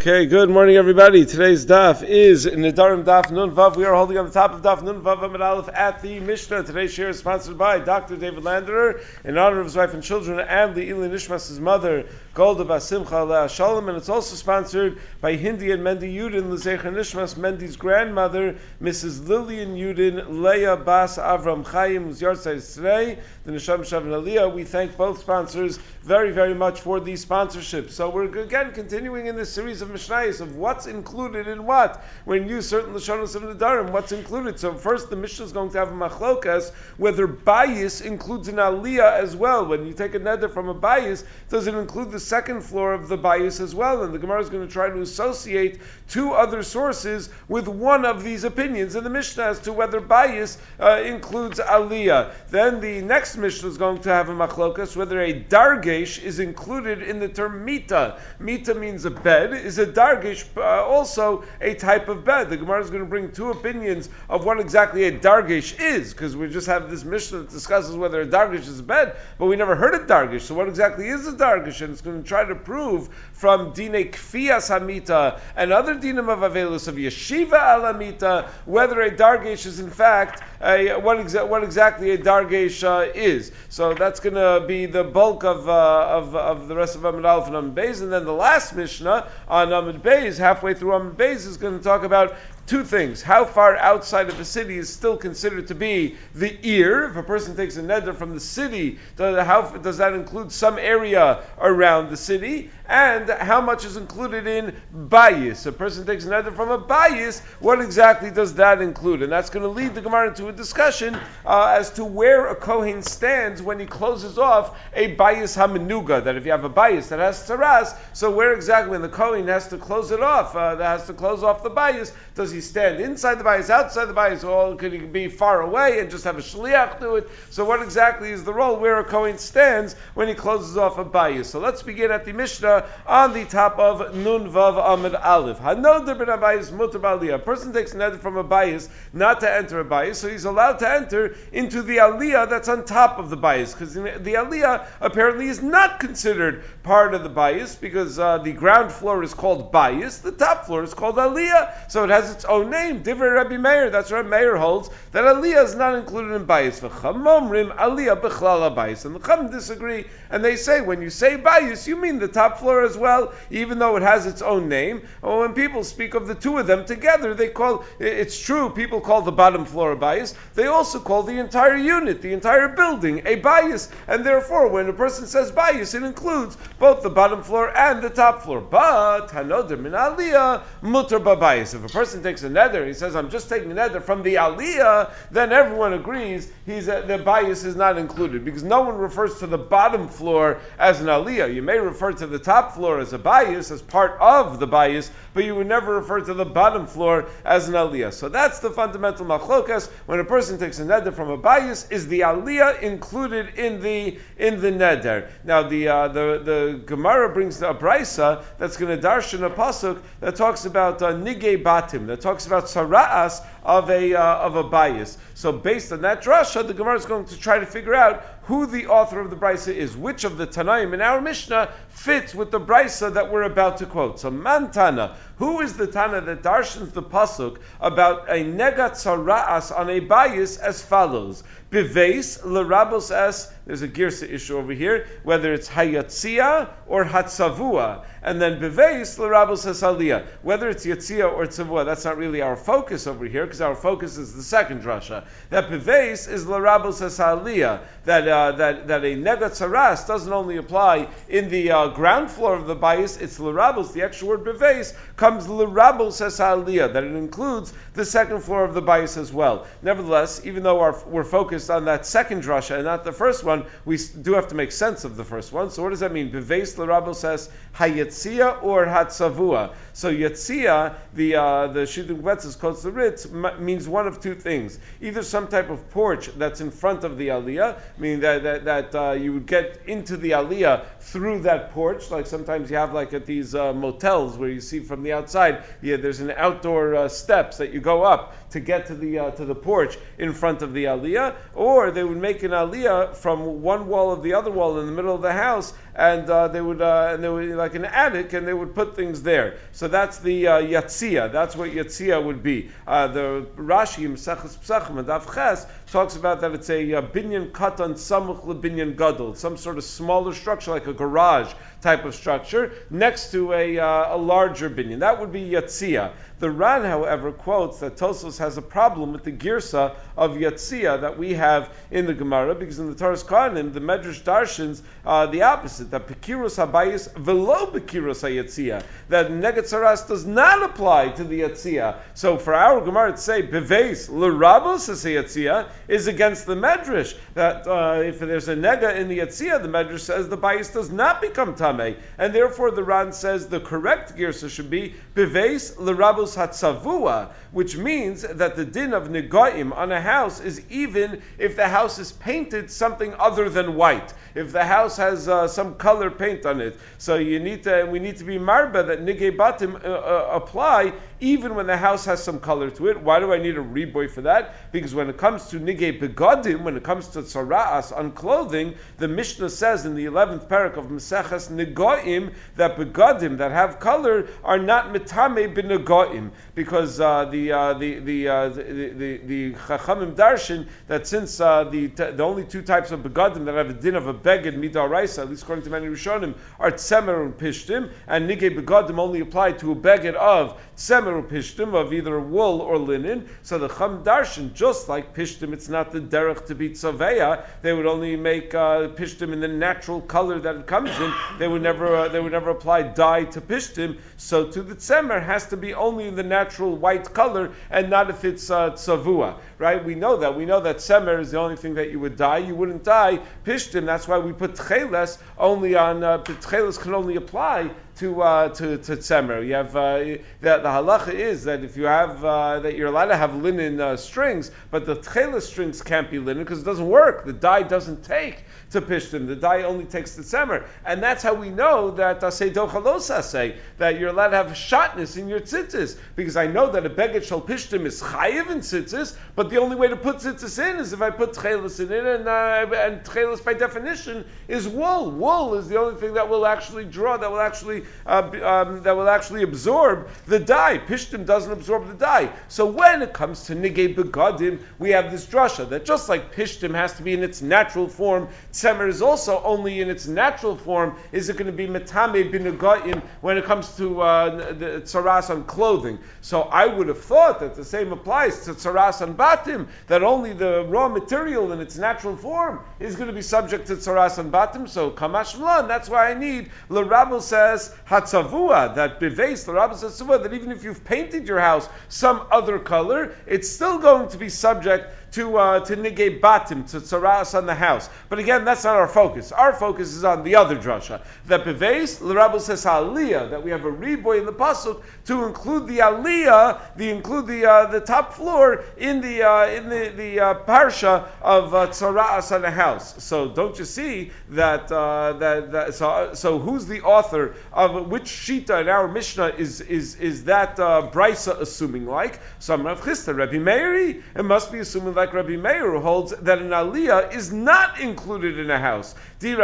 Okay, good morning, everybody. Today's daf is Nedarim Daf Nun Vav. We are holding on the top of Daf Nun Vav Amid Aleph at the Mishnah. Today's share is sponsored by Dr. David Landerer in honor of his wife and children and the Eli Nishmas' mother, Golda Basimcha Leah Shalom. And it's also sponsored by Hindi and Mendy Yudin, Lezecha Nishmas, Mendy's grandmother, Mrs. Lillian Yudin, Leah Bas Avram Chaim, whose yahrzeit is today, the Nisham Shavin Aliyah. We thank both sponsors very, very much for these sponsorships. So we're again continuing in this series of Mishnayos of what's included in what. When you certain Lashonos of Nedarim, what's included. So first the Mishnah is going to have a machlokas whether bias includes an aliyah as well. When you take a neder from a bias, does it include the second floor of the bias as well? And the Gemara is going to try to associate two other sources with one of these opinions in the Mishnah as to whether bias uh, includes aliyah. Then the next Mishnah is going to have a machlokas whether a dargesh is included in the term mita. Mita means a bed. Is a dargesh uh, also a type of bed? The Gemara is going to bring two opinions of what exactly a dargesh is, because we just have this Mishnah that discusses whether a dargesh is a bed, but we never heard of dargesh. So what exactly is a dargesh? And it's going to try to prove from dine kfiyas hamita and other dinim of avelus of yeshiva alamita whether a dargesh is in fact a, what, exa- what exactly a dargesh uh, is. So that's going to be the bulk of, uh, of, of the rest of Amid Aleph and Beis. And then the last Mishnah on Amid Beis, halfway through Amid Beis, is going to talk about two things. How far outside of the city is still considered to be the ear? If a person takes a neder from the city, does, how, does that include some area around the city? And how much is included in bias? A person takes a neder from a bias, what exactly does that include? And that's going to lead the Gemara into a discussion uh, as to where a Kohen stands when he closes off a bias hamenuga. That if you have a bias that has tzaras, so where exactly when the Kohen has to close it off, uh, that has to close off the bias, does he stand inside the bias, outside the bias, or could he be far away and just have a shliach do it? So what exactly is the role where a Kohen stands when he closes off a bias? So let's begin at the Mishnah on the top of Nun Vav Amid Aleph. Hanoder ben Abayis mutar b'aliyah. A person takes an from a bias not to enter a bias, so he's allowed to enter into the aliyah that's on top of the bias, because the aliyah apparently is not considered part of the bias, because uh, the ground floor is called bias, the top floor is called aliyah, so it has its own name. Divrei Rabbi Meir, that's what Meir holds, that aliyah is not included in bias. V'chamomrim aliyah b'chlal bias. And the Chum disagree, and they say when you say bias, you mean the top floor as well, even though it has its own name. When people speak of the two of them together, they call it's true. People call the bottom floor a bias. They also call the entire unit, the entire building, a bias. And therefore, when a person says bias, it includes both the bottom floor and the top floor. But hanoder min aliyah mutar bias. If a person takes a neder, he says, "I'm just taking a neder from the aliyah," then everyone agrees he's a, the bias is not included because no one refers to the bottom floor as an aliyah. You may refer to the top floor as a bias, as part of the bias, but you would never refer to the bottom floor as an aliyah. So that's the fundamental machlokas. When a person takes a neder from a bias, is the aliyah included in the in the neder? Now the uh, the the Gemara brings a brisa that's going to darshan a pasuk that talks about uh, batim, that talks about sara'as of a uh, of a bias. So based on that drasha, the Gemara is going to try to figure out who the author of the brisa is, which of the Tanaim in our Mishnah fits with the brisa that we're about to quote. So Mantana, who is the Tana that darshans the pasuk about a negat sara'as on a bias as follows? Bives lerabos es. There's a girsa issue over here, whether it's hayatzia or hatzavua, and then bives lerabos es aliyah. Whether it's yatzia or tzavua, that's not really our focus over here, because our focus is the second drasha. That bives is lerabos es aliyah. That uh, that that a negat saras doesn't only apply in the uh, ground floor of the bias. It's lerabos. The extra word bives comes lerabos es aliyah. That it includes the second floor of the bias as well. Nevertheless, even though our, we're focused on that second drasha and not the first one, we do have to make sense of the first one. So what does that mean? Beves l'rabo says hayetzia or hatzavua. So yetzia, the uh, the shidduch betzes quotes the Ritz, m- means one of two things: either some type of porch that's in front of the aliyah, meaning that that, that uh, you would get into the aliyah through that porch, like sometimes you have like at these uh, motels where you see from the outside, yeah, there's an outdoor uh, steps that you go up to get to the uh, to the porch in front of the aliyah, or they would make an aliyah from one wall of the other wall in the middle of the house and uh, they would uh, and they would like an attic, and they would put things there. So that's the uh. That's what yatzia would be. Uh, the Rashi Maseches Pesachim Daf Ches talks about that it's a uh, binyan katan samuch binyan gadol, some sort of smaller structure like a garage type of structure next to a, uh, a larger binyan. That would be yatzia. The Ran, however, quotes that Tosos has a problem with the girsa of yatzia that we have in the Gemara because in the Toras Kohanim the Medrash darshans uh, the opposite that pekirus habayis velo pekirus hayatzia that negatzaras does not apply to the yatzia. So for our Gemara to say beveis lerabos yatzia is against the Medrash that uh, if there's a nega in the yatzia, the Medrash says the bayis does not become tame, and therefore the Ran says the correct girsa should be beveis lerabos hatzavua, which means that the din of negaim on a house is even if the house is painted something other than white. If the house has uh, some color paint on it, so you need to, we need to be marba that nigei batim uh, uh, apply even when the house has some color to it. Why do I need a reboy for that? Because when it comes to nigei begodim, when it comes to tzara'as on clothing, the Mishnah says in the 11th parak of Maseches Negaim that begodim that have color are not mitame b'negoim because uh, the, uh, the, the, uh, the, the, the Chachamim darshan that since uh, the, the only two types of begodim that have a din of a beged midaraisa, at least according to many Rishonim, are tzemer and pishtim, and nigei begodim only apply to a beged of tzemer pishtim of either wool or linen. So the Chum Darshan, just like pishtim, it's not the derech to be tzaveya. They would only make uh, pishtim in the natural color that it comes in. They would never uh, they would never apply dye to pishtim. So to the tzemer has to be only in the natural white color and not if it's uh, tzavua. Right? We know that. We know that tzemer is the only thing that you would dye. You wouldn't dye pishtim. That's why we put tcheles only on uh, tcheles can only apply to uh, to to tzemer. You have uh, the, the halacha is that if you have uh, that you're allowed to have linen uh, strings, but the tchelis strings can't be linen because it doesn't work. The dye doesn't take to pishtim. The dye only takes the tzemer, and that's how we know that uh, say dochalosa say that you're allowed to have shatnes in your tzitzis because I know that a beged shal pishtim is chayiv in tzitzis, but the only way to put tzitzis in is if I put tchelis in it, and uh, and tchelis by definition is wool. Wool is the only thing that will actually draw, that will actually uh, um, that will actually absorb the dye. Pishtim doesn't absorb the dye. So when it comes to nigei begadim, we have this drasha that just like pishtim has to be in its natural form, tzemer is also only in its natural form. Is it going to be metame binagaim when it comes to uh, the tzaras on clothing? So I would have thought that the same applies to tzaras on batim, that only the raw material in its natural form is going to be subject to tzaras on batim. So kamash that's why I need. L'Rabel says hatzavua, that beves, the Rabbi says that even if you've painted your house some other color, it's still going to be subject to uh, to nigei batim, to tzaras on the house. But again, that's not our focus. Our focus is on the other drasha. That beves, the Rabbi says aliyah, that we have a reboy in the pasuk to include the aliyah, the include the uh, the top floor in the uh, in the the uh, parsha of uh, tzaras on the house. So don't you see that uh, that, that so so who's the author of which shita in our Mishnah is is is that uh, brisa assuming like? Some Rav Chisda, Rabbi Meiri, it must be assuming like Rabbi Meir who holds that an aliyah is not included in a house. Because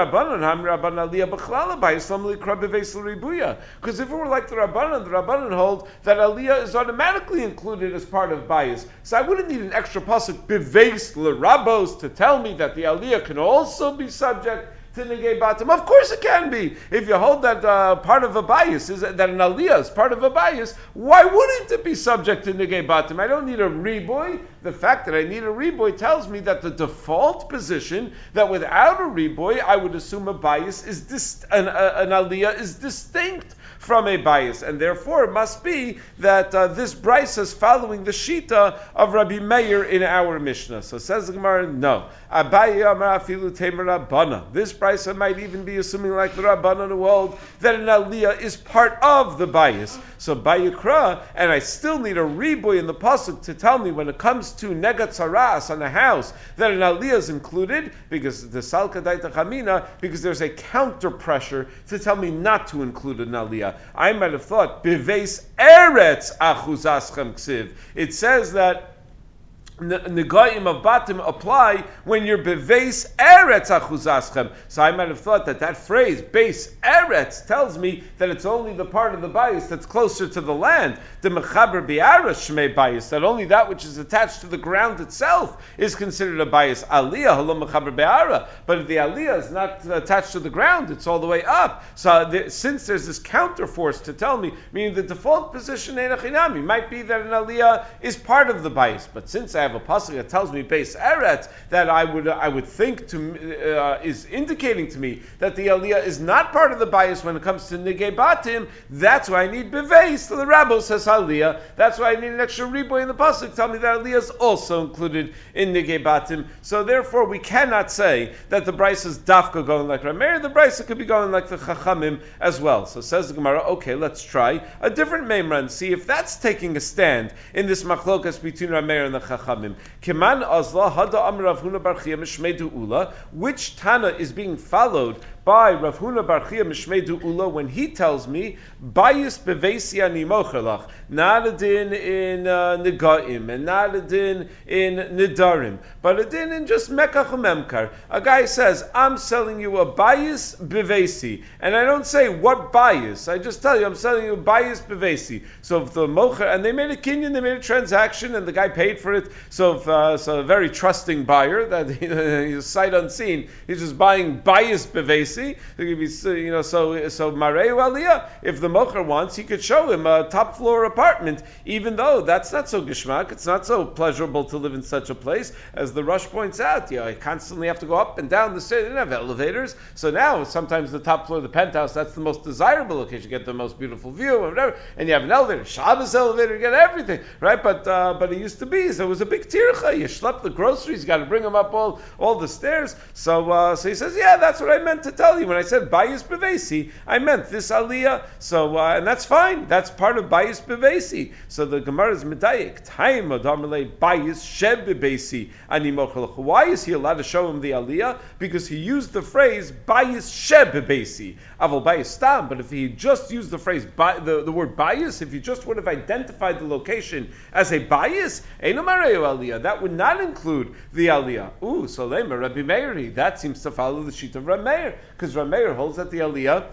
if it were like the Rabbanan, the Rabbanan hold that aliyah is automatically included as part of bias. So I wouldn't need an extra pasuk beves l'rabos to tell me that the aliyah can also be subject to negate batim? Of course it can be. If you hold that uh, part of a bias is that an aliyah is part of a bias, why wouldn't it be subject to negate batim? I don't need a reboy. The fact that I need a reboy tells me that the default position that without a reboy I would assume a bias is dis- an, uh, an aliyah is distinct from a bias, and therefore it must be that uh, this brisa is following the shita of Rabbi Meir in our Mishnah. So says the Gemara, no. This brisa might even be assuming like the Rabbanan who hold that an aliyah is part of the bias. So bayikra, and I still need a reboy in the pasuk to tell me when it comes to negat saras on the house that an aliyah is included because the salka daita chamina because there's a counter pressure to tell me not to include an aliyah. I might have thought, Bives Eretz Achuzaschem Ksiv. It says that Negaim of Batim apply when you're beves eretz achuzaschem. So I might have thought that that phrase, base eretz, tells me that it's only the part of the bias that's closer to the land. The mechaber biara shmei bias, that only that which is attached to the ground itself is considered a bias. Aliyah halom mechaber biara. But if the aliyah is not attached to the ground, it's all the way up. So the, since there's this counterforce to tell me, meaning the default position might be that an aliyah is part of the bias, but since I have a pasuk that tells me base eret that I would I would think to uh, is indicating to me that the aliyah is not part of the bias when it comes to nigei batim. That's why I need beveis. So the rabbi says aliyah. That's why I need an extra riboy in the pasuk. Tell me that aliyah is also included in nigei batim. So therefore, we cannot say that the brisa is dafka going like Rameir. The brisa could be going like the chachamim as well. So says the Gemara. Okay, let's try a different memra and see if that's taking a stand in this machlokas between Rameir and the chachamim. Kiman azla hada am Rav Huna bar mishmedu ula. Which Tana is being followed by Rav Huna bar mishmedu ula when he tells me bayis bevesi ani mochelach, not a din in uh, negaim and not a din in nidarim, but a din in just mekach memkar. A guy says, "I'm selling you a bayis bevesi," and I don't say what bayis. I just tell you, I'm selling you a bayis bevesi. So if the mocher and they made a kinyan, they made a transaction, and the guy paid for it. So, if, uh, so a very trusting buyer that he's sight unseen, he's just buying bias bevesi. You know, so so mareu aliyah. If the mocher wants, he could show him a top floor apartment, even though that's not so gishmak. It's not so pleasurable to live in such a place, as the Rush points out. You know, I constantly have to go up and down the stairs. They didn't have elevators, so now sometimes the top floor of the penthouse that's the most desirable location. You get the most beautiful view, or whatever, and you have an elevator, Shabbos elevator, you get everything, right? But uh, but it used to be so it was a big tircha. You schlep the groceries, you got to bring them up all, all the stairs. So, uh, so he says, yeah, that's what I meant to tell when I said bayis bevesi. I meant this aliyah. So, uh, and that's fine. That's part of bayis bevesi. So the Gemara is medayik. Time adamale bayis sheb bevesi ani Why is he allowed to show him the aliyah? Because he used the phrase bayis sheb bevesi. Aval bayis stam. But if he just used the phrase the, the word bayis, if he just would have identified the location as a bayis, aliyah. That would not include the aliyah. Ooh, so Rabbi Meiri. That seems to follow the sheet of Rabbi Meir, because Rabbi Meir holds that the aliyah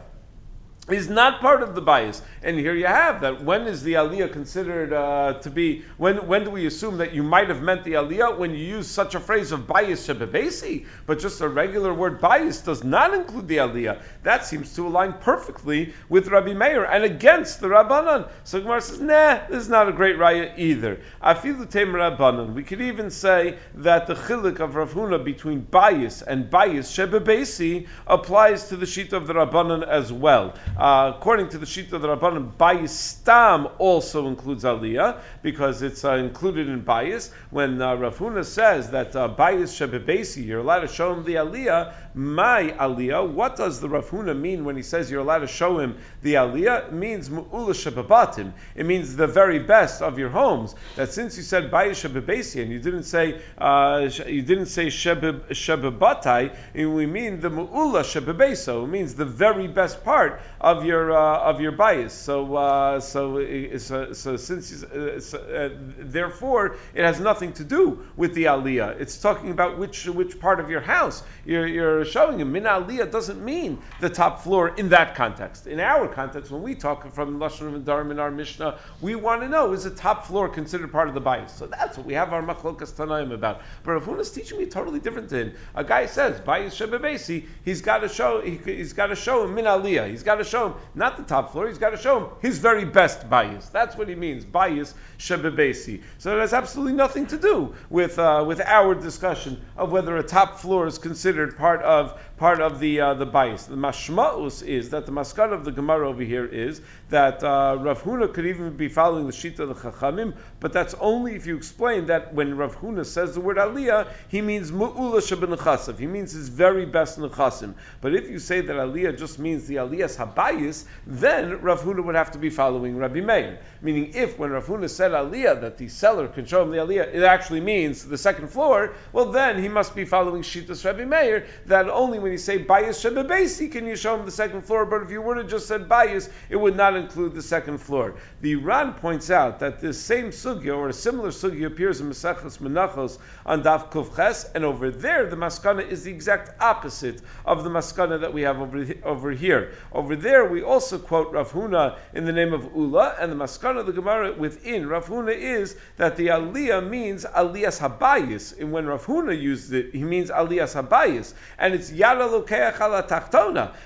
is not part of the bias. And here you have that. When is the aliyah considered uh, to be? When when do we assume that you might have meant the aliyah when you use such a phrase of bias shebebesi? But just a regular word bias does not include the aliyah. That seems to align perfectly with Rabbi Meir and against the Rabbanan. So Gemara says, nah, this is not a great raya either. Afilu tem Rabbanan. We could even say that the chilik of Rav Huna between bias and bias shebebesi applies to the sheet of the Rabbanan as well. Uh, according to the sheet of the bayis stam also includes aliyah because it's uh, included in bayis. When uh, Rav Huna says that uh, bayis shebebesi, you're allowed to show him the aliyah, my aliyah. What does the Rav Huna mean when he says you're allowed to show him the aliyah? It means mu'ula shebebatim. It means the very best of your homes. That since you said bayis shebebesi and you didn't say uh, you didn't say shebebatai, we mean the mu'ula shebebeso. It means the very best part of your uh, of your bias. So uh, so, uh, so, so since uh, so, uh, therefore it has nothing to do with the aliyah. It's talking about which which part of your house you're, you're showing him. Min aliyah doesn't mean the top floor in that context. In our context, when we talk from lashon and darim in our mishnah, we want to know is the top floor considered part of the bias. So that's what we have our machlokas tanaim about. But Rav is teaching me totally different thing. A guy says bias shebebesi, he's got to show he, has got to show him min aliyah. He's got to show him not the top floor. He's got to show him his very best bias. That's what he means, bias shebebesi. So it has absolutely nothing to do with uh, with our discussion of whether a top floor is considered part of part of the uh, the bias. The mashmaus is that the maskan of the Gemara over here is that uh, Rav Huna could even be following the sheet of the Chachamim, but that's only if you explain that when Rav Huna says the word aliyah, he means mu'ula shabenechasav. He means his very best nechasim. But if you say that aliyah just means the aliyah's habas bayis, then Rav Huna would have to be following Rabbi Meir. Meaning, if when Rav Huna said aliyah that the seller can show him the aliyah, it actually means the second floor. Well, then he must be following Shitas Rabbi Meir that only when you say bayis shebebesi can you show him the second floor. But if you would have just said bayis, it would not include the second floor. The Ran points out that this same sugya or a similar sugya appears in Maseches Menachos on Daf Kufches, and over there the maskana is the exact opposite of the maskana that we have over, over here. Over there we also quote Rav Huna in the name of Ula, and the maskana of the Gemara within Rav Huna is that the aliyah means aliyas habayis. And when Rav Huna used it, he means aliyas habayis, and it's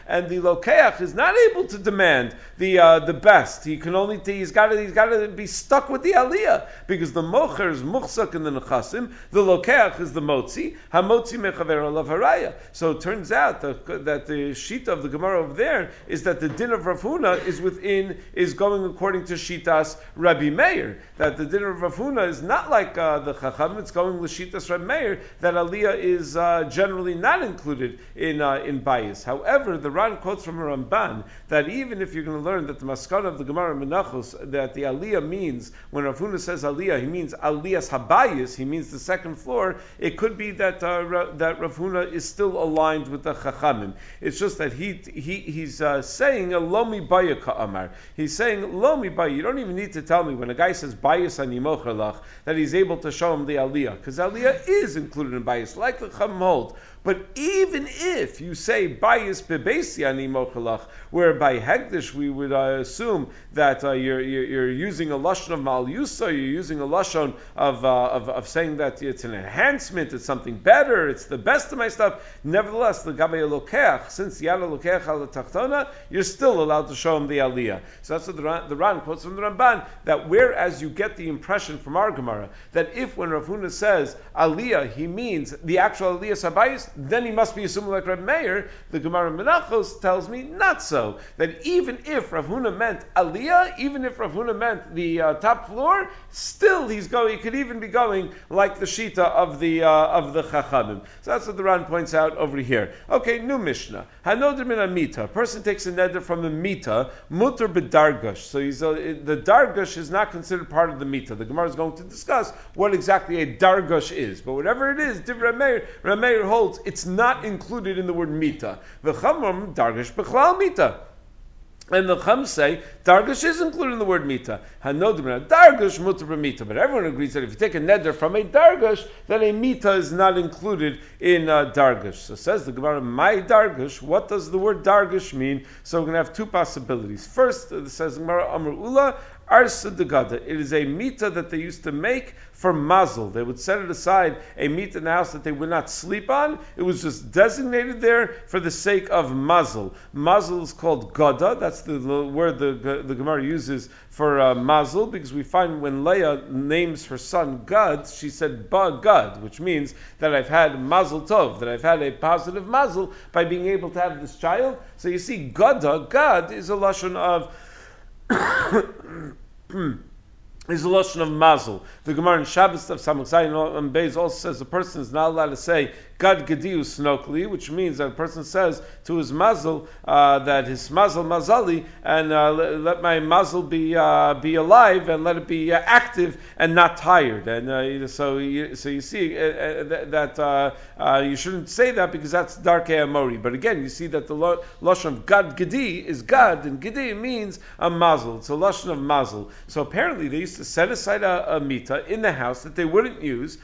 and the lokeach is not able to demand the uh, the best. He can only he's got to he's got to be stuck with the aliyah because the mocher is muchsak in the nechasim, the lokeach is the motzi, hamotzi mechaver alav haraya. So it turns out that, that the shita of the Gemara over there is that the din of Rav Huna is within is going according to shitas Rabbi Meir. That the din of Rav Huna is not like uh, the chacham; it's going with shitas Rabbi Meir that aliyah is uh, generally not included in uh, in bias. However, the Ran quotes from Ramban that even if you're going to learn that the maskana of the Gemara Menachos that the aliyah means when Rav Huna says aliyah, he means aliyas habayis, he means the second floor. It could be that uh, that Rav Huna is still aligned with the chachamim. It's just that he he he's uh, saying a lomi bayaka amar. He's saying lomi bay. You don't even need to tell me when a guy says bayis animochalach that he's able to show him the aliyah because aliyah is included in bayis, like the chacham hold. But even if you say bayis bebesi animochalach, where by hegdish we would uh, assume that uh, you're, you're, using a lashon of mal yusa, you're using a lashon of, uh, of, of saying that it's an enhancement, it's something better, it's the best of my stuff. Nevertheless, the gabay lokeach, since yada lokeach al tachtona, you're still allowed to show him the aliyah. So that's what the Ran, the Ran quotes from the Ramban that whereas you get the impression from our Gemara that if when Rav Huna says aliyah, he means the actual aliyah sabayis, then he must be assuming like Reb Meir. The Gemara Menachos tells me not so. That even if Rav Huna meant Aliyah, even if Rav Huna meant the uh, top floor, still he's going. He could even be going like the Shita of the uh, of the Chachamim. So that's what the Ran points out over here. Okay, new Mishnah. Hanoder min amita. A person takes a neder from a mita, mutter bedargash. So he's a, uh, the dargash is not considered part of the mita. The Gemara is going to discuss what exactly a dargash is. But whatever it is, Div Rameir holds it's not included in the word mita. V'chamram dargash b'chlal mita. And the Chum say Dargash is included in the word mita. Hanodimra Dargash mutar mita. But everyone agrees that if you take a neder from a Dargash, then a mita is not included in uh, Dargash. So says the Gemara, my Dargash. What does the word Dargash mean? So we're going to have two possibilities. First, it says Gemara Amr Ula Arsa Degada. It is a mita that they used to make for mazel. They would set it aside, a mita in the house that they would not sleep on. It was just designated there for the sake of mazel. Mazel is called gada. That's the, the word the, the Gemara uses for uh, mazel, because we find when Leah names her son Gad, she said ba Gad, which means that I've had mazel tov, that I've had a positive mazel by being able to have this child. So you see, gada, Gad is a lashon of is a lotion of mazel. The Gemara in Shabbos of Samach and um, Beis also says the person is not allowed to say Gad Gediu Snokli, which means that a person says to his mazel uh, that his mazel mazali, and uh, let, my mazel be uh, be alive and let it be uh, active and not tired. And uh, so, you, so you see uh, that you shouldn't say that because that's Darkei Amori. But again, you see that the lo- lashon of Gad Gedi is Gad, and Gedi means a mazel. It's a lashon of mazel. So apparently, they used to set aside a, a mita in the house that they wouldn't use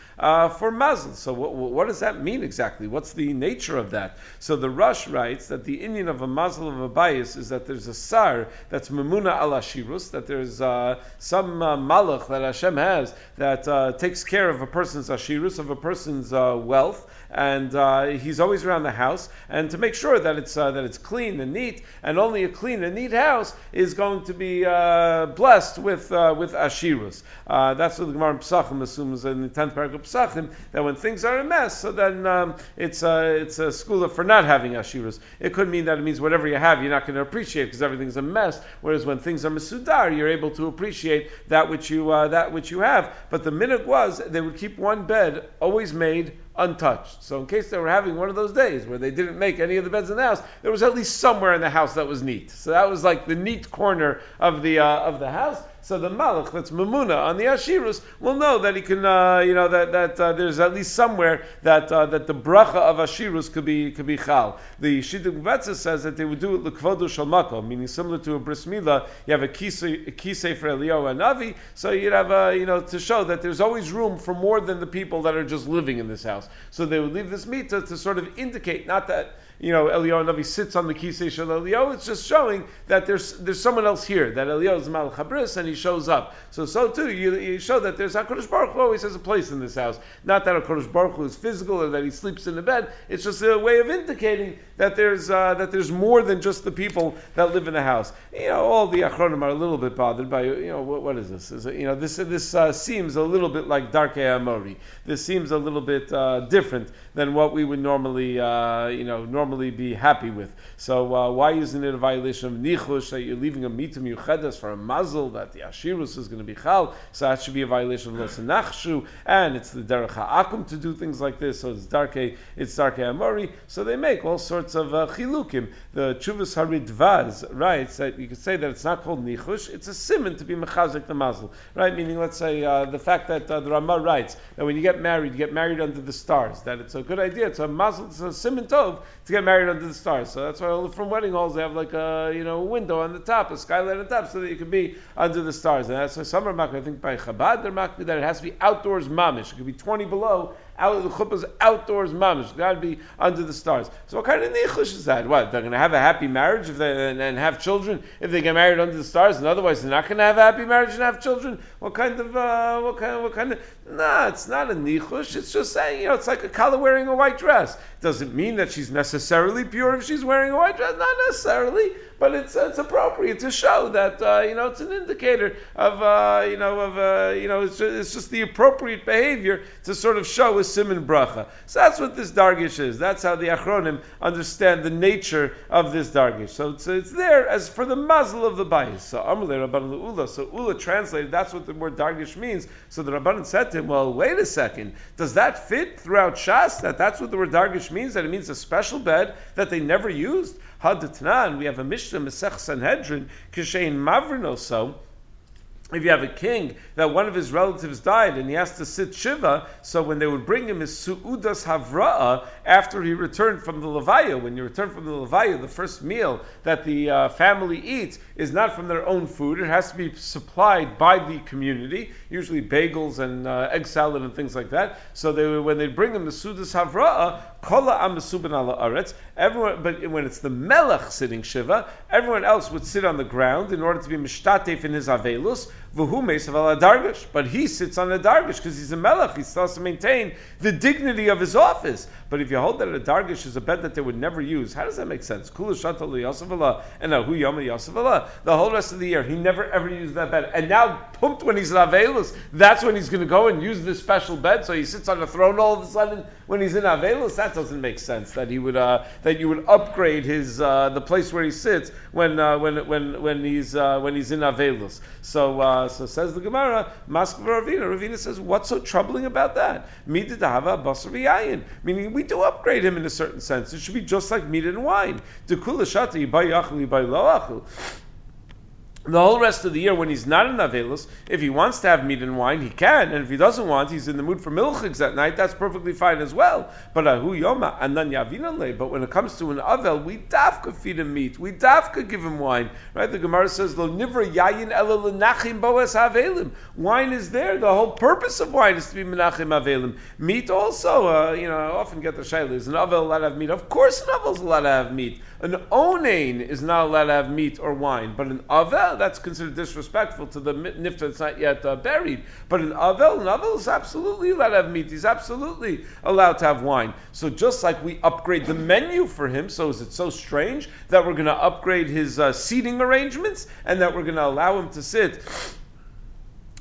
for mazel. So what, what does that mean? exactly? What's the nature of that? So the Rush writes that the Indian of a mazel of a bias is that there's a sar that's memuna ala shirus, that there's uh, some uh, malach that Hashem has that uh, takes care of a person's ashirus, of a person's uh, wealth, and uh, he's always around the house, and to make sure that it's uh, that it's clean and neat, and only a clean and neat house is going to be uh, blessed with uh, with ashirus. Uh, that's what the Gemara Pesachim assumes in the tenth paragraph Pesachim that when things are a mess, so then um, it's a, it's a school for not having ashirus. It could mean that it means whatever you have, you're not going to appreciate because everything's a mess. Whereas when things are mesudar, you're able to appreciate that which you uh, that which you have. But the minute was they would keep one bed always made untouched. So in case they were having one of those days where they didn't make any of the beds in the house, there was at least somewhere in the house that was neat. So that was like the neat corner of the uh, of the house. So the malach that's mamuna on the ashirus will know that he can, uh, you know, that that uh, there's at least somewhere that uh, that the bracha of ashirus could be could be chal. The shidduch Betzah says that they would do it lekvodu shalmako, meaning similar to a bris milah. You have a kisei for Eliyahu and Navi, so you'd have a, you know, to show that there's always room for more than the people that are just living in this house. So they would leave this mita to sort of indicate not that you know, Eliyahu Navi sits on the kisei shel Eliyahu. It's just showing that there's there's someone else here. That Eliyahu is Malach Habris and he shows up. So so too you, you show that there's Hakadosh Baruch Hu always has a place in this house. Not that Hakadosh Baruch Hu is physical or that he sleeps in the bed. It's just a way of indicating that there's uh, that there's more than just the people that live in the house. You know, all the Achronim are a little bit bothered by you know what, what is this? Is it, you know this this uh, seems a little bit like Darkei Amori. This seems a little bit uh, different than what we would normally uh, you know normally be happy with. So uh, why isn't it a violation of nichush that you're leaving a mitim yuchedas for a mazel that the ashirus is going to be chal? So that should be a violation of losanachshu, and it's the derech ha'akum to do things like this. So it's darke, it's darke amori. So they make all sorts of uh, chilukim. The chuvas haridvaz writes that you could say that it's not called nichush; it's a simon to be mechazik the mazel, right? Meaning, let's say uh, the fact that uh, the Ramah writes that when you get married, you get married under the stars. That it's a good idea. It's a mazel, it's a simon tov to get married under the stars. So that's why from wedding halls they have like a you know window on the top, a skylight on top, so that you can be under the stars. And that's why some are I think by Chabad they're makbid that it has to be outdoors mamish. It could be 20 below out the chuppah's outdoors mamish. Got to be under the stars. So what kind of nichush is that? What they're going to have a happy marriage if they and, and, have children if they get married under the stars, and otherwise they're not going to have a happy marriage and have children. What kind of uh, what kind of, what kind of? Nah, it's not a nichush. It's just saying you know it's like a color wearing a white dress. It doesn't mean that she's necessarily pure if she's wearing a white dress. Not necessarily but it's it's appropriate to show that uh, you know it's an indicator of uh, you know of uh, you know it's just, it's just, the appropriate behavior to sort of show a simon bracha. So that's what this dargish is. That's how the achronim understand the nature of this dargish. So it's, it's there as for the muzzle of the bayis. So Amalei Rabban Ula. So Ula translated that's what the word dargish means. So the Rabban said him, well, wait a second, does that fit throughout Shas? That that's what the word dargish means? That it means a special bed that they never used? Hadatnan, we have a Mishnah Mesech Sanhedrin, Kishain Mavrino so if you have a king that one of his relatives died and he has to sit shiva, so when they would bring him his su'udas havra'a after he returned from the levaya, when you return from the levaya, the first meal that the uh, family eats is not from their own food; it has to be supplied by the community, usually bagels and uh, egg salad and things like that. So they, when they bring him the su'udas havra'a, kola amasuban ala aretz. Everyone, but when it's the melech sitting shiva, everyone else would sit on the ground in order to be mishtatef in his avelus. But he sits on a dargish because he's a melech. He still has to maintain the dignity of his office. But if you hold that a dargish is a bed that they would never use, how does that make sense? and The whole rest of the year, he never ever used that bed. And now, pumped when he's in Avelus, that's when he's going to go and use this special bed. So he sits on a throne all of a sudden when he's in Avelus. That doesn't make sense. That he would uh, that you would upgrade his uh, the place where he sits when uh, when when when he's uh, when he's in Avelus. So. So says the Gemara, Maskva Ravina. Ravina says, what's so troubling about that? Mididahava basar Meaning we do upgrade him in a certain sense. It should be just like meat and wine. Dekula shata yibai yachli yibai lo the whole rest of the year when he's not in Avelus, if he wants to have meat and wine, he can, and if he doesn't want, he's in the mood for milchiks at night, that's perfectly fine as well. But ahu yoma. But when it comes to an avel, we dafka feed him meat, we dafka give him wine. Right? The Gemara says lo nivra yayin ela lenachim boas havelim. Wine is there. The whole purpose of wine is to be menachim havelim. Meat also, uh, you know, I often get the shayla. Is an avel allowed to have meat? Of course, an avel is allowed to have meat. An onain is not allowed to have meat or wine, but an avel that's considered disrespectful to the nifta that's not yet uh, buried. But an avel, an avel is absolutely allowed to have meat. He's absolutely allowed to have wine. So just like we upgrade the menu for him, so is it so strange that we're going to upgrade his uh, seating arrangements and that we're going to allow him to sit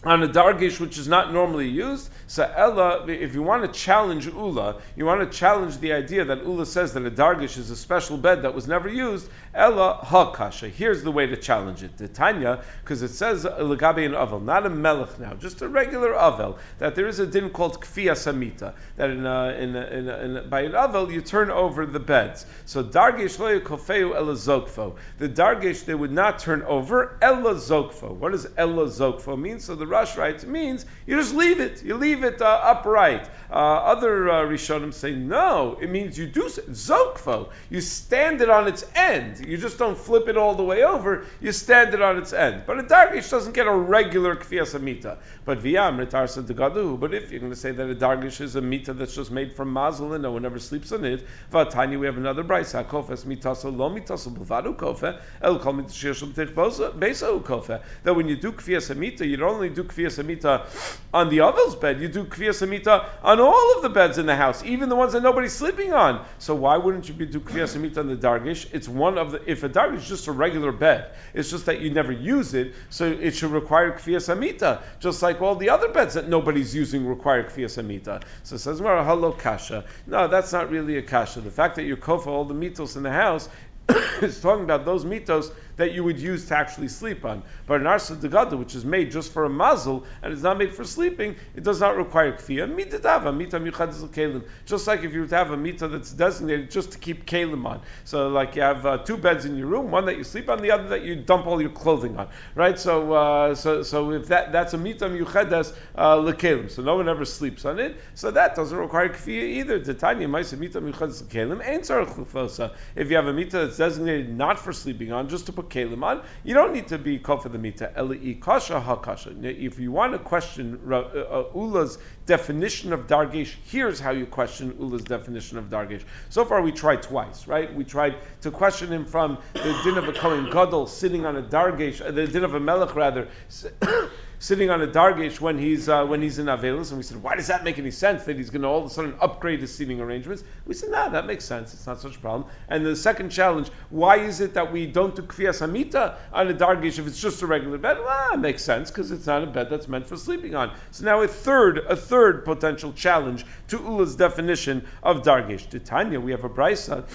on a dargish which is not normally used. So Ella, if you want to challenge Ula, you want to challenge the idea that Ula says that a dargish is a special bed that was never used. Ella hakasha. Here's the way to challenge it. The Tanya, because it says uh, legabe an avel, not a melech now, just a regular avel. That there is a din called kfiyah samita. That in, a, in, a, in, a, in by an avel you turn over the beds. So dargish lo kofeu ella zokfo. The dargish they would not turn over ella zokfo. What does ella zokfo mean? So the Rush writes means you just leave it. You leave it uh, upright. Uh, other uh, Rishonim say no. It means you do zokfo. You stand it on its end. You just don't flip it all the way over. You stand it on its end. But a dargish doesn't get a regular kfiyas amita. But v'yam retarsa degadu. But if you're going to say that a dargish is a mita that's just made from mazel and no one ever sleeps on it, v'atani we have another brisa. Kofes mitasa lo mitasa b'vadu kofe el kol mitashir shel besa kofe. That when you do kfiyas amita, you don't only do kfiyas amita on the ovel's bed. You do kfiyas amita on all of the beds in the house, even the ones that nobody's sleeping on. So why wouldn't you be do kfiyas amita on the dargish? It's one of the. If a dargish is just a regular bed, it's just that you never use it, so it should require kfiyas amita, just like all the other beds that nobody's using require kfiyas amita. So it says, hello kasha. No, that's not really a kasha. The fact that you kofa all the mitos in the house is talking about those mitos that you would use to actually sleep on. But an arsa degada, which is made just for a muzzle and is not made for sleeping, it does not require kfiyah. Mitadava, mita kalim. Just like if you were to have a mita that's designated just to keep kalim on. So like you have uh, two beds in your room, one that you sleep on, the other that you dump all your clothing on. Right? So uh, so so if that that's a mita yuchadas uh, so no one ever sleeps on it. So that doesn't require kfiyah either. Titania mita yuchadas lekalim ain't If you have a mita that's designated not for sleeping on, just to put on, you don't need to be for the mita. Eli kasha hakasha. If you want to question uh, uh, Ula's definition of dargesh, here's how you question Ula's definition of dargesh. So far, we tried twice, right? We tried to question him from the din of a Kohen Gadol sitting on a dargesh, uh, the din of a melech rather sitting on a dargish when he's uh, when he's in Avelis, and we said, why does that make any sense that he's going to all of a sudden upgrade his seating arrangements? We said, no, that makes sense. It's not such a problem. And the second challenge, why is it that we don't do kfiyas hamita on a dargish if it's just a regular bed? Well, it makes sense because it's not a bed that's meant for sleeping on. So now a third a third potential challenge to Ula's definition of dargish. Titania, we have a brisa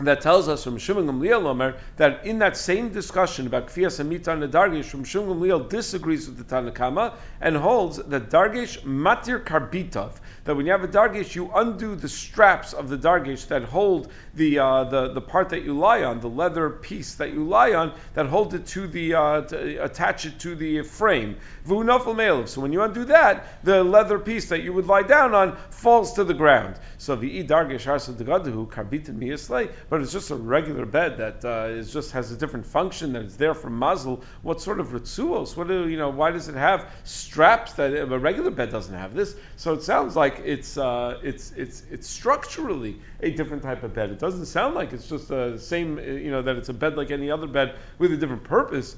that tells us from Shimon Gamliel Omer that in that same discussion about Kfiyas and Dargish, from Shimon Gamliel disagrees with the Tanakama and holds that Dargish matir karbitov, that when you have a Dargish, you undo the straps of the Dargish that hold the, uh, the, the part that you lie on, the leather piece that you lie on, that hold it to the, uh, to attach it to the frame. So when you undo that, the leather piece that you would lie down on falls to the ground. So the I Dargish Harsa Degadahu karbitin miyaslay, but it's just a regular bed that uh, is just has a different function that it's there for mazel. What sort of ritzuos? What do you know? Why does it have straps that a regular bed doesn't have? This so it sounds like it's uh, it's it's it's structurally a different type of bed. It doesn't sound like it's just the same. You know that it's a bed like any other bed with a different purpose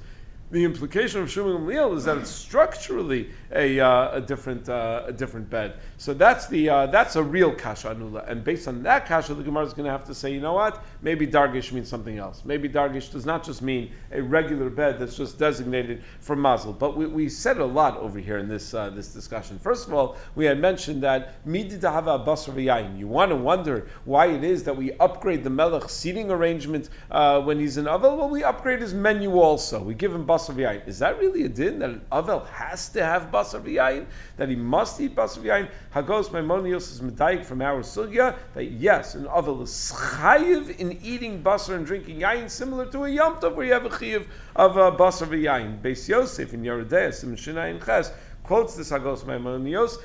the implication of Shimon Gamliel is that it's structurally a, uh, a different uh, a different bed. So that's the uh, that's a real kasha anula, and based on that kasha, the Gemara is going to have to say, you know what? Maybe dargish means something else. Maybe dargish does not just mean a regular bed that's just designated for mazel. But we, we said a lot over here in this uh, this discussion. First of all, we had mentioned that You want to wonder why it is that we upgrade the melech seating arrangement uh, when he's in avel. Well, we upgrade his menu also. We give him basar v'yayin. Is that really a din that an avel has to have basar v'yayin? That he must eat basar v'yayin? Hagahos Maimonios is medayik from our sugya that yes, an avel is chayiv in eating basar and drinking yayin, similar to a yom where you have a chayiv of uh, basar v'yayin. Beis Yosef in Yoreh Deah, Sim Shinayin Ches, quotes this Hagahos Maimonios.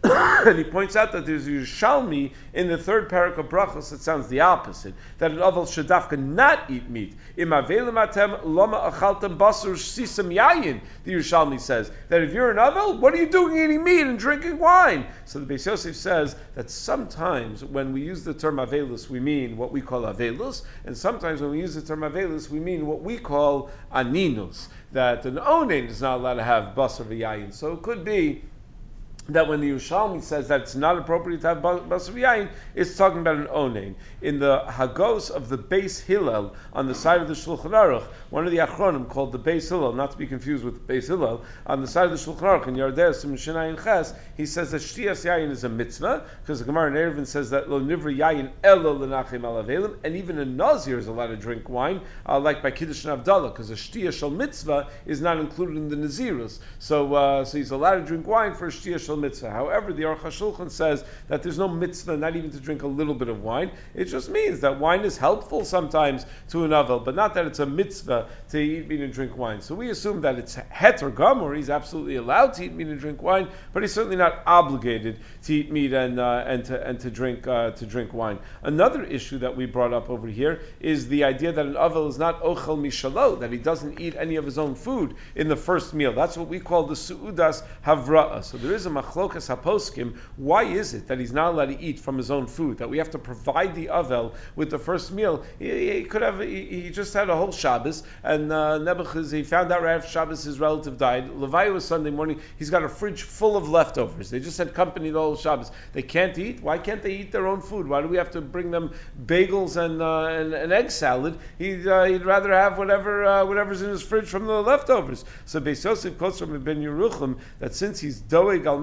and he points out that there's Yerushalmi in the third parak of Brachos that sounds the opposite, that an Aval should dafka not eat meat. Im atem loma achaltem basur sisam yayin, the Yerushalmi says, that if you're an Aval, what are you doing eating meat and drinking wine? So the Beis Yosef says that sometimes when we use the term Avelus, we mean what we call Avelus, and sometimes when we use the term Avelus, we mean what we call Aninus, that an Onen is not allowed to have basar v'yayin. So it could be that when the Yerushalmi says that it's not appropriate to have basar yain, it's talking about an onein. In the Hagos of the Beis Hillel on the side of the Shulchan Aruch, one of the Achronim called the Beis Hillel, not to be confused with Beis Hillel, on the side of the Shulchan Aruch in Yardeh Sim Shinayin Ches, he says that Shtiyas Yain is a mitzvah because the Gemara in Eruvin says that Lo Nivra Yain Elo Lenachim Alavelim, and even a Nazir is allowed to drink wine, uh, like by Kiddush and Avdallah, because a Shtiyah Shal Mitzvah is not included in the Nazirus. So, uh, so he's allowed to drink wine for a Shtiyah Shal Mitzvah. However, the Aruch HaShulchan says that there's no mitzvah, not even to drink a little bit of wine. It just means that wine is helpful sometimes to an avel, but not that it's a mitzvah to eat meat and drink wine. So we assume that it's het or or he's absolutely allowed to eat meat and drink wine, but he's certainly not obligated to eat meat and uh, and to and to drink uh, to drink wine. Another issue that we brought up over here is the idea that an avel is not ochel mishalo, that he doesn't eat any of his own food in the first meal. That's what we call the suudas havra'a. So there is a machlokas haposkim. Why is it that he's not allowed to eat from his own food? That we have to provide the avel with the first meal? He, he could have. He, he, just had a whole Shabbos, and uh, Nebuchadnezzar he found out right after Shabbos his relative died. Levi was Sunday morning. He's got a fridge full of leftovers. They just had company the whole Shabbos. They can't eat. Why can't they eat their own food? Why do we have to bring them bagels and uh, and, and, egg salad? He'd, uh, he'd rather have whatever uh, whatever's in his fridge from the leftovers. So Beis Yosef quotes from Ben Yeruchim that since he's doeg al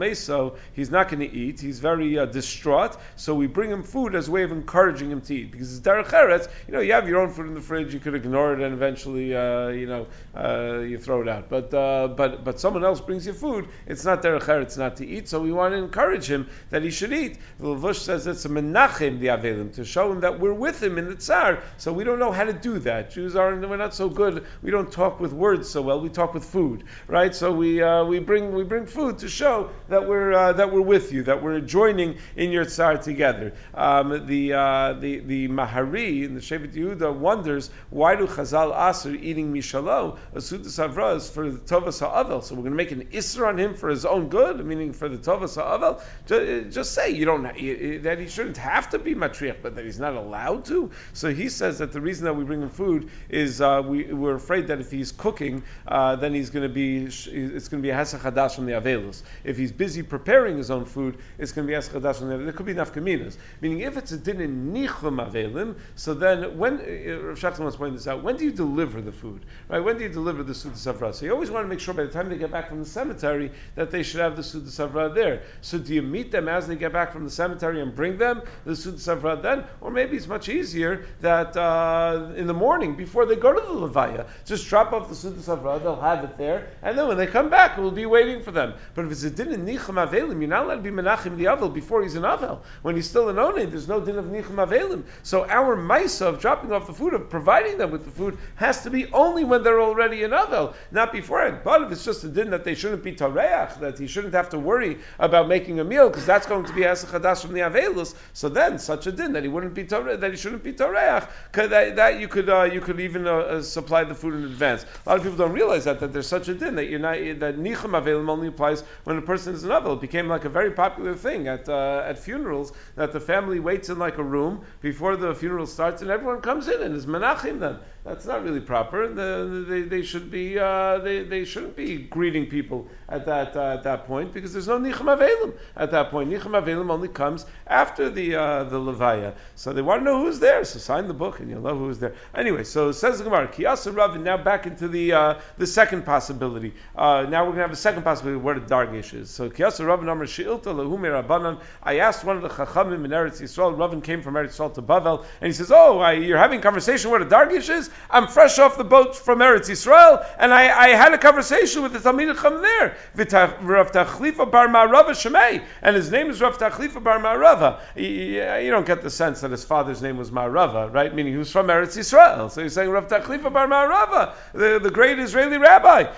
he's not going to eat. He's very uh, distraught. So we bring him food as a way of encouraging him to eat because it's derech eretz. You know, you have your own food in the fridge. You could ignore it and eventually, uh, you know, uh, you throw it out. But but but someone else brings you food. It's not derech eretz not to eat. So we want to encourage him that he should eat. The Levush says it's a menachem the avelim to show him that we're with him in the tsar. So we don't know how to do that. Jews are we're not so good. We don't talk with words so well. We talk with food, right? So we uh, we bring we bring food to show that we're uh, that we're with you, that we're joining in your tsar together. Um, the uh, the the Mahari in the Shevet Yehuda wonders why do Chazal Aser eating mishalo asudas avras for the tovas ha'avel? So we're going to make an isra on him for his own good, meaning for the tovas ha'avel. Just, just say you don't that he shouldn't have to be matriach, but that he's not allowed to. So he says that the reason that we bring him food is uh, we, we're afraid that if he's cooking, uh, then he's going to be it's going to be a hesach hadash from the avelus. If he's busy preparing his own food, it's going to be hesach hadash from the There could be nafkaminas. Meaning, if it's a din in nichum avelim, so then when uh, Rav Shachman wants to point this out, when do you deliver the food? Right? When do you deliver the suda savra? So you always want to make sure by the time they get back from the cemetery that they should have the suda savra there. So do you meet them as they get back from the cemetery and bring them the suda savra then, or maybe it's much easier that uh, in the morning before they go to the levaya, just drop off the suda savra, they'll have it there, and then when they come back, we'll be waiting for them. But if it's a din in nichem avelim, you're not allowed to be menachem the avel before he's an avel. When he's still an onen, there's no din of nichem avelim. So our maisa of dropping off the food, of providing them with the food, has to be only when they're already an avel, not beforehand. But if it's just a din that they shouldn't be tareach, that he shouldn't have to worry about making a meal, because that's going to be Hadas from the Avelus, so then such a din that he wouldn't be that he shouldn't be Toreach, that, that you could uh, you could even uh, uh, supply the food in advance. A lot of people don't realize that that there's such a din that you're not that Nicham Avelim only applies when a person is an Avel. It became like a very popular thing at uh, at funerals that the family waits in like a room before the funeral starts and everyone comes in and is menachim then. That's not really proper. The, they, they should be uh, they, they shouldn't be greeting people at that uh, at that point because there's no nichem avelim at that point. Nichem avelim only comes after the uh, the levaya. So they want to know who's there. So sign the book and you'll know who's there. Anyway, so says the Gemara, Kiyasa Rav, and now back into the uh, the second possibility. Uh, now we're going to have a second possibility where the dargish is. So I asked one of the Chachamim in Eretz Yisrael. Ravin came from Eretz Yisrael to Bavel, and he says, "Oh, I, you're having a conversation where the dargish is. I'm fresh off the boat from Eretz Yisrael, and I, I had a conversation with the Talmid Chacham there, and his name is Rav Tachlifa Bar Ma'arava. You don't get the sense that his father's name was Ma'arava, right? Meaning he was from Eretz Yisrael. So he's saying Rav Tachlifa Bar Ma'arava, the, the great Israeli rabbi,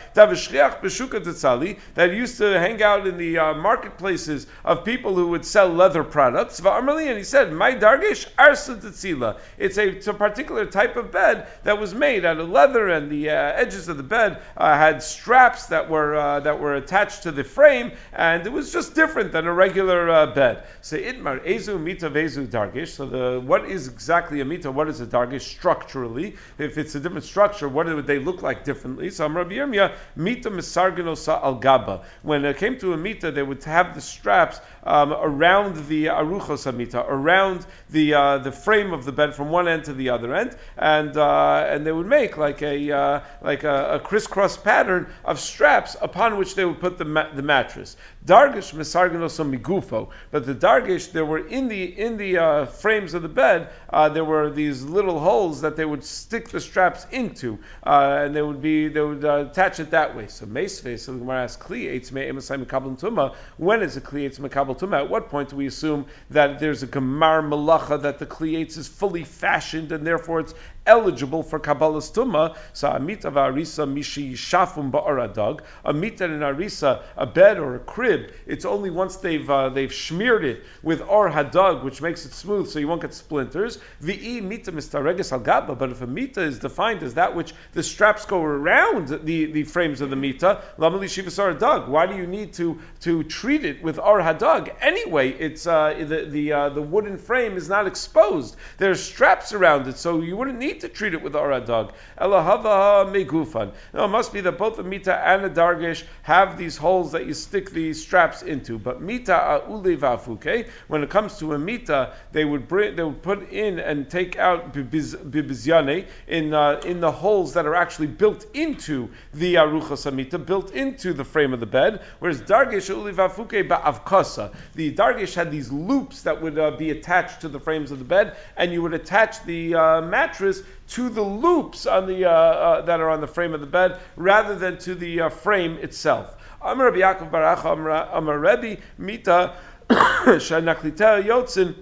that used to hang out in the uh, marketplaces of people who would sell leather products. And he said, My dargish arsa It's a, it's a particular type of bed that was made out of leather, and the uh, edges of the bed uh, had straps that were uh, that were attached to the frame, and it was just different than a regular uh, bed. So itmar ezu mita vezu dargish. So the what is exactly a mita? What is a dargish structurally? If it's a different structure, what would they look like differently? So Rabbi Yirmiyah mita misarganosa al gaba. When it came to a mita they would have the straps um, around the aruchos hamita, around the uh, the frame of the bed from one end to the other end, and uh, and they would make like a uh, like a, a, crisscross pattern of straps upon which they would put the ma- the mattress. Dargish misarganoso migufo, but the dargish there were in the in the uh, frames of the bed uh, there were these little holes that they would stick the straps into, uh, and they would be they would attach it that way. So meisve, so the Gemara asks kli eitz me'emasai mekabel tuma. When is a kli eitz mekabel tuma? At what point do we assume that there's a gemar malacha that the kli eitz is fully fashioned and therefore it's eligible for Kabbalas Tumah. So Amita Arisa Mishi Shafum Ba'aradag. Amita and Arisa, a bed or a crib, it's only once they've uh, they've smeared it with Or Hadag, which makes it smooth so you won't get splinters. V'i Mita Mistaregas Al Gaba. But if a Mita is defined as that which the straps go around the, the frames of the Mita, Lamali Shivas Hadag. Why do you need to, to treat it with Or Hadag? Anyway, it's uh, the the uh, the wooden frame is not exposed. There's straps around it, so you wouldn't need to treat it with a dog. Elahava megufan. It must be that both the mita and the dargish have these holes that you stick these straps into. But mita a'ulevafuke, when it comes to a mita, they would bring, they would put in and take out bibizyane in uh, in the holes that are actually built into the arucha samita, built into the frame of the bed. Whereas dargish ulevafuke ba'avkasa, the dargish had these loops that would uh, be attached to the frames of the bed, and you would attach the uh, mattress to the loops on the, uh, uh, that are on the frame of the bed rather than to the uh, frame itself. Amar Rabbi Yaakov Barach Amar Rebbe Mita Yotzin.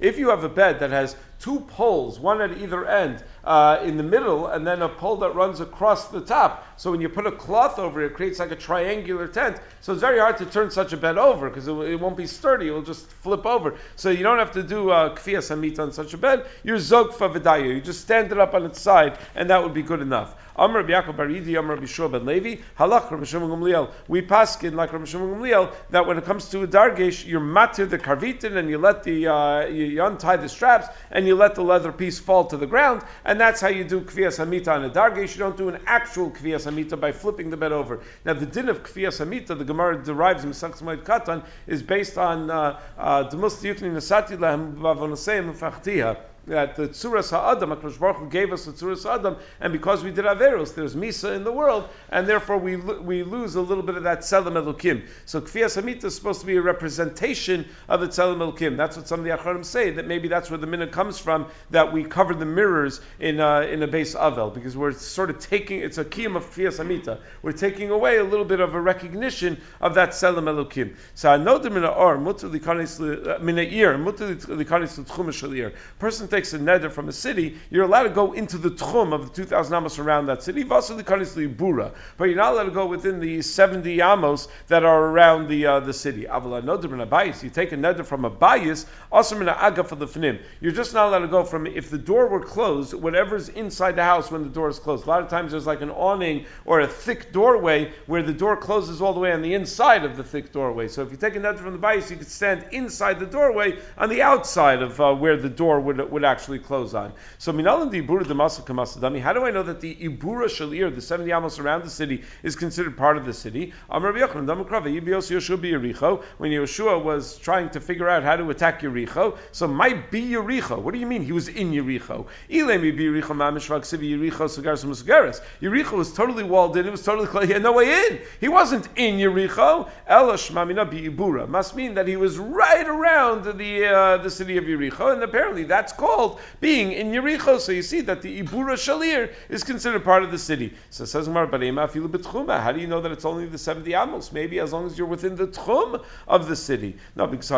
If you have a bed that has two poles, one at either end, uh, in the middle, and then a pole that runs across the top. So when you put a cloth over it, it creates like a triangular tent. So it's very hard to turn such a bed over because it, it, won't be sturdy. It will just flip over. So you don't have to do uh, kfiyas hamit on such a bed. You're zogfa v'dayo. You just stand it up on its side, and that would be good enough. Amr Yaakov Baridi, Amr Rabbi Shua ben Levi, Halach Rabbi Shimon Gamliel. We paskin like Rabbi Shimon Gamliel that when it comes to a dargesh, you're matir the karvitin and you let the uh, you untie the straps and you let the leather piece fall to the ground, and that's how you do kviyas hamita on a dargesh. You don't do an actual kviyas hamita by flipping the bed over. Now the din of kviyas hamita, the Gemara derives in Moed Katan, is based on uh, uh, the Musli Nasati Lahem Vavonaseim Fachtiha that the Tzuras Ha'adam, HaKadosh Baruch Hu gave us the Tzuras Ha'adam, and because we did Averos, there's Misa in the world, and therefore we, we lose a little bit of that Tzelem Elokim. So Kfiyas Hamita is supposed to be a representation of the Tzelem Elokim. That's what some of the Acharim say, that maybe that's where the minute comes from, that we cover the mirrors in, uh, in a base Avel, because we're sort of taking, it's a Kiyam of Kfiyas Hamita. We're taking away a little bit of a recognition of that Tzelem Elokim. So I know the Mina Or, Mutter Likanis Mina Ir, Mutter Likanis L'Tchum Person takes a neder from a city, you're allowed to go into the tchum of the 2,000 amos around that city, but you're not allowed to go within the 70 amos that are around the uh, the city. You take a neder from a bias, aga the. You're just not allowed to go from if the door were closed, whatever's inside the house when the door is closed. A lot of times there's like an awning or a thick doorway where the door closes all the way on the inside of the thick doorway. So if you take a neder from the bias, you could stand inside the doorway on the outside of uh, where the door would would actually close on. So minalan the ibura demasa kamasadami. How do I know that the ibura shalir, the seventy amos around the city, is considered part of the city? When Yeshua was trying to figure out how to attack Yericho, so might be Yericho. What do you mean he was in Yericho? Ilemi be Yericho was totally walled in. It was totally closed. He had no way in. He wasn't in Yericho. Elash mamina ibura must mean that he was right around the uh, the city of Yericho, and apparently that's called called being in Yericho. So you see that the Ibura Shalir is considered part of the city. So says How do you know that it's only the 70 amos? Maybe as long as you're within the tchum of the city. No, because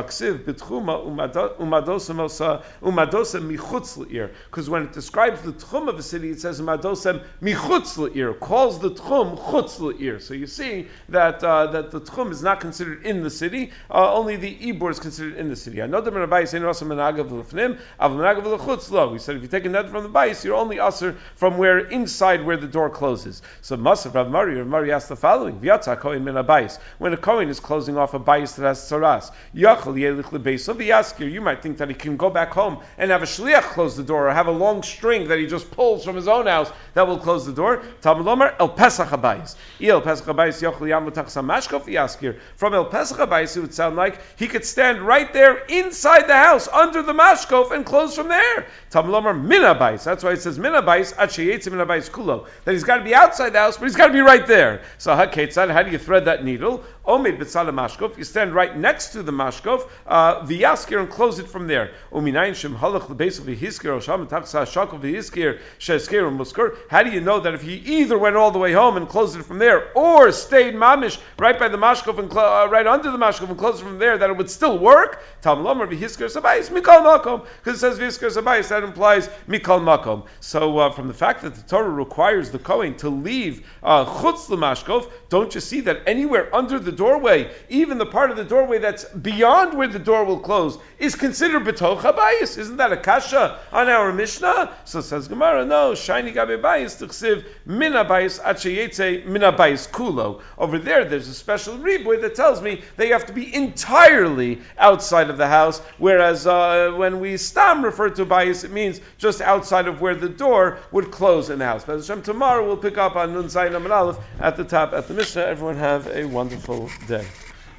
Umadosamosa Umadosem Michutzla. Because when it describes the tchum of a city, it says umadosem michutz le'ir, calls the tchum chutz le'ir. So you see that uh, that the tchum is not considered in the city, uh, only the ibur is considered in the city. I know the Rabbi saying av menagav We said if you take a net from the bais, you're only usher from where inside where the door closes. So Masav Rav Mari, Rav Mari asked the following: V'yatza kohen min bais. When a kohen is closing off a bais that has tzaras, yachal yelich lebeis of the yaskir. You might think that he can go back home and have a shliach close the door, or have a long string that he just pulls from his own house that will close the door. Talmud Lomar El Pesach Habayis. El Pesach Habayis Yochel Yamutach Samashkof Yaskir. From El Pesach Habayis, it would sound like he could stand right there inside the house under the mashkof and close from there. Talmud Lomar Minabais. That's why it says Minabais Achiyetz Minabais Kulo. That he's got to be outside the house, but he's got to be right there. So Haketzad, how do you thread that needle? Omid B'tzala Mashkof. You stand right next to the mashkof, uh, the Yaskir, and close it from there. Uminayin Shem Halach Lebeis V'Hiskir Osham Taksa Shakov V'Hiskir Sheskir Muskir. How do you know that if he either went all the way home and closed it from there, or stayed mamish right by the mashkov and clo- uh, right under the mashkov and closed it from there, that it would still work? Tam lomer v'hisker sabayis mikol makom because it says that implies mikol makom. So uh, from the fact that the Torah requires the kohen to leave uh, chutz l'mashkov, don't you see that anywhere under the doorway, even the part of the doorway that's beyond where the door will close, is considered betoch habayis? Isn't that a kasha on our Mishnah? So says Gemara, no, shiny gabe bayis tuchsiv min abayis achayetze min abayis kulo. Over there, there's a special riboy that tells me that you have to be entirely outside of the house, whereas uh, when we stam refer to bayis, it means just outside of where the door would close in the house. But Hashem, tomorrow we'll pick up on Nun Zayin Amud Aleph at the top at the Mishnah. Everyone have a wonderful day.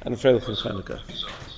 And a Freilich Chanukah.